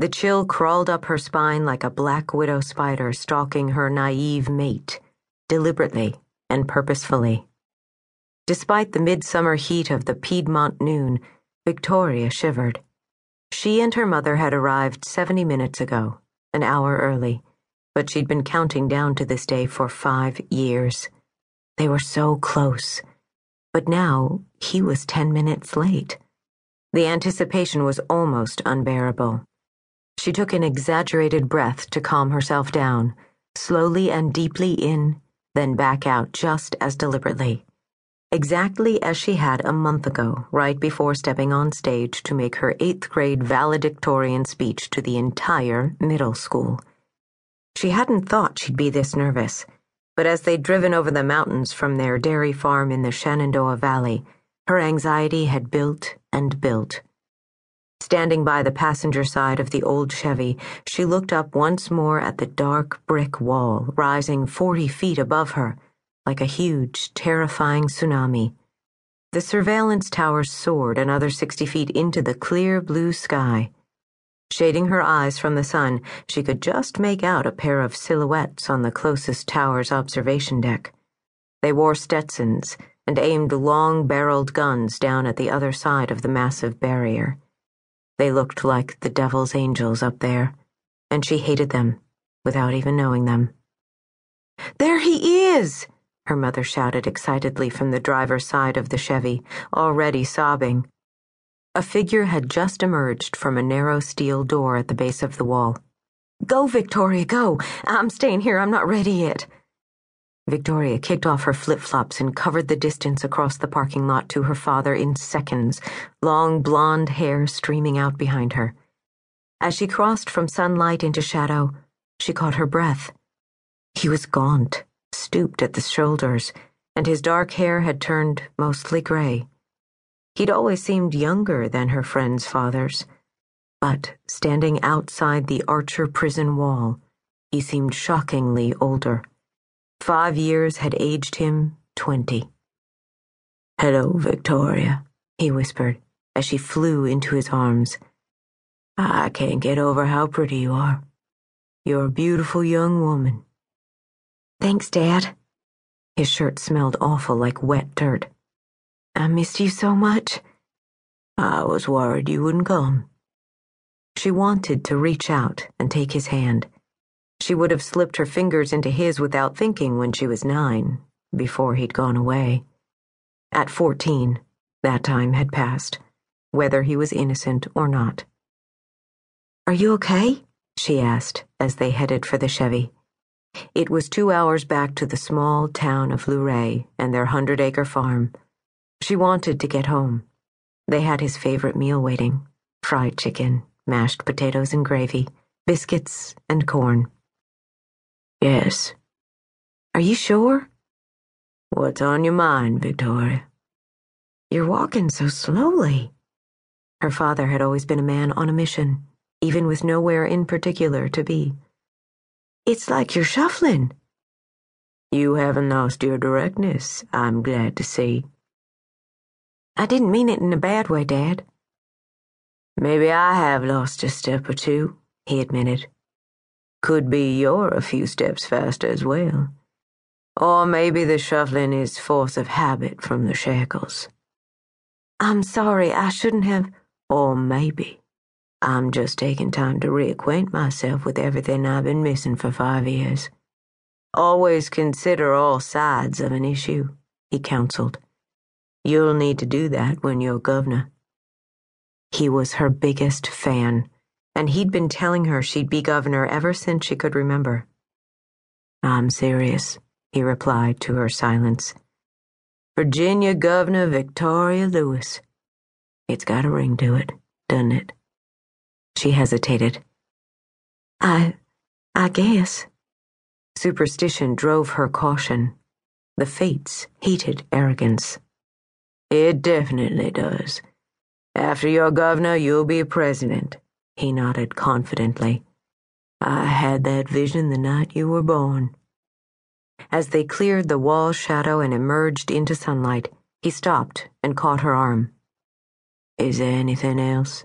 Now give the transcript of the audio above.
The chill crawled up her spine like a black widow spider stalking her naive mate, deliberately and purposefully. Despite the midsummer heat of the Piedmont noon, Victoria shivered. She and her mother had arrived 70 minutes ago, an hour early, but she'd been counting down to this day for five years. They were so close. But now he was 10 minutes late. The anticipation was almost unbearable. She took an exaggerated breath to calm herself down, slowly and deeply in, then back out just as deliberately. Exactly as she had a month ago, right before stepping on stage to make her eighth grade valedictorian speech to the entire middle school. She hadn't thought she'd be this nervous, but as they'd driven over the mountains from their dairy farm in the Shenandoah Valley, her anxiety had built and built. Standing by the passenger side of the old Chevy, she looked up once more at the dark brick wall rising 40 feet above her, like a huge, terrifying tsunami. The surveillance tower soared another 60 feet into the clear blue sky. Shading her eyes from the sun, she could just make out a pair of silhouettes on the closest tower's observation deck. They wore Stetsons and aimed long barreled guns down at the other side of the massive barrier. They looked like the devil's angels up there, and she hated them without even knowing them. There he is! her mother shouted excitedly from the driver's side of the Chevy, already sobbing. A figure had just emerged from a narrow steel door at the base of the wall. Go, Victoria, go! I'm staying here, I'm not ready yet. Victoria kicked off her flip flops and covered the distance across the parking lot to her father in seconds, long blonde hair streaming out behind her. As she crossed from sunlight into shadow, she caught her breath. He was gaunt, stooped at the shoulders, and his dark hair had turned mostly gray. He'd always seemed younger than her friend's father's, but standing outside the Archer prison wall, he seemed shockingly older. Five years had aged him twenty. Hello, Victoria, he whispered as she flew into his arms. I can't get over how pretty you are. You're a beautiful young woman. Thanks, Dad. His shirt smelled awful like wet dirt. I missed you so much. I was worried you wouldn't come. She wanted to reach out and take his hand she would have slipped her fingers into his without thinking when she was nine, before he'd gone away. At fourteen, that time had passed, whether he was innocent or not. Are you okay? she asked as they headed for the Chevy. It was two hours back to the small town of Luray and their hundred acre farm. She wanted to get home. They had his favorite meal waiting fried chicken, mashed potatoes and gravy, biscuits, and corn. Yes. Are you sure? What's on your mind, Victoria? You're walking so slowly. Her father had always been a man on a mission, even with nowhere in particular to be. It's like you're shuffling. You haven't lost your directness, I'm glad to see. I didn't mean it in a bad way, Dad. Maybe I have lost a step or two, he admitted. Could be you're a few steps faster as well. Or maybe the shuffling is force of habit from the shackles. I'm sorry, I shouldn't have. Or maybe I'm just taking time to reacquaint myself with everything I've been missing for five years. Always consider all sides of an issue, he counseled. You'll need to do that when you're governor. He was her biggest fan and he'd been telling her she'd be governor ever since she could remember. I'm serious, he replied to her silence. Virginia Governor Victoria Lewis. It's got a ring to it, doesn't it? She hesitated. I. I guess. Superstition drove her caution. The fates hated arrogance. It definitely does. After you're governor, you'll be president. He nodded confidently. I had that vision the night you were born. As they cleared the wall shadow and emerged into sunlight, he stopped and caught her arm. Is there anything else?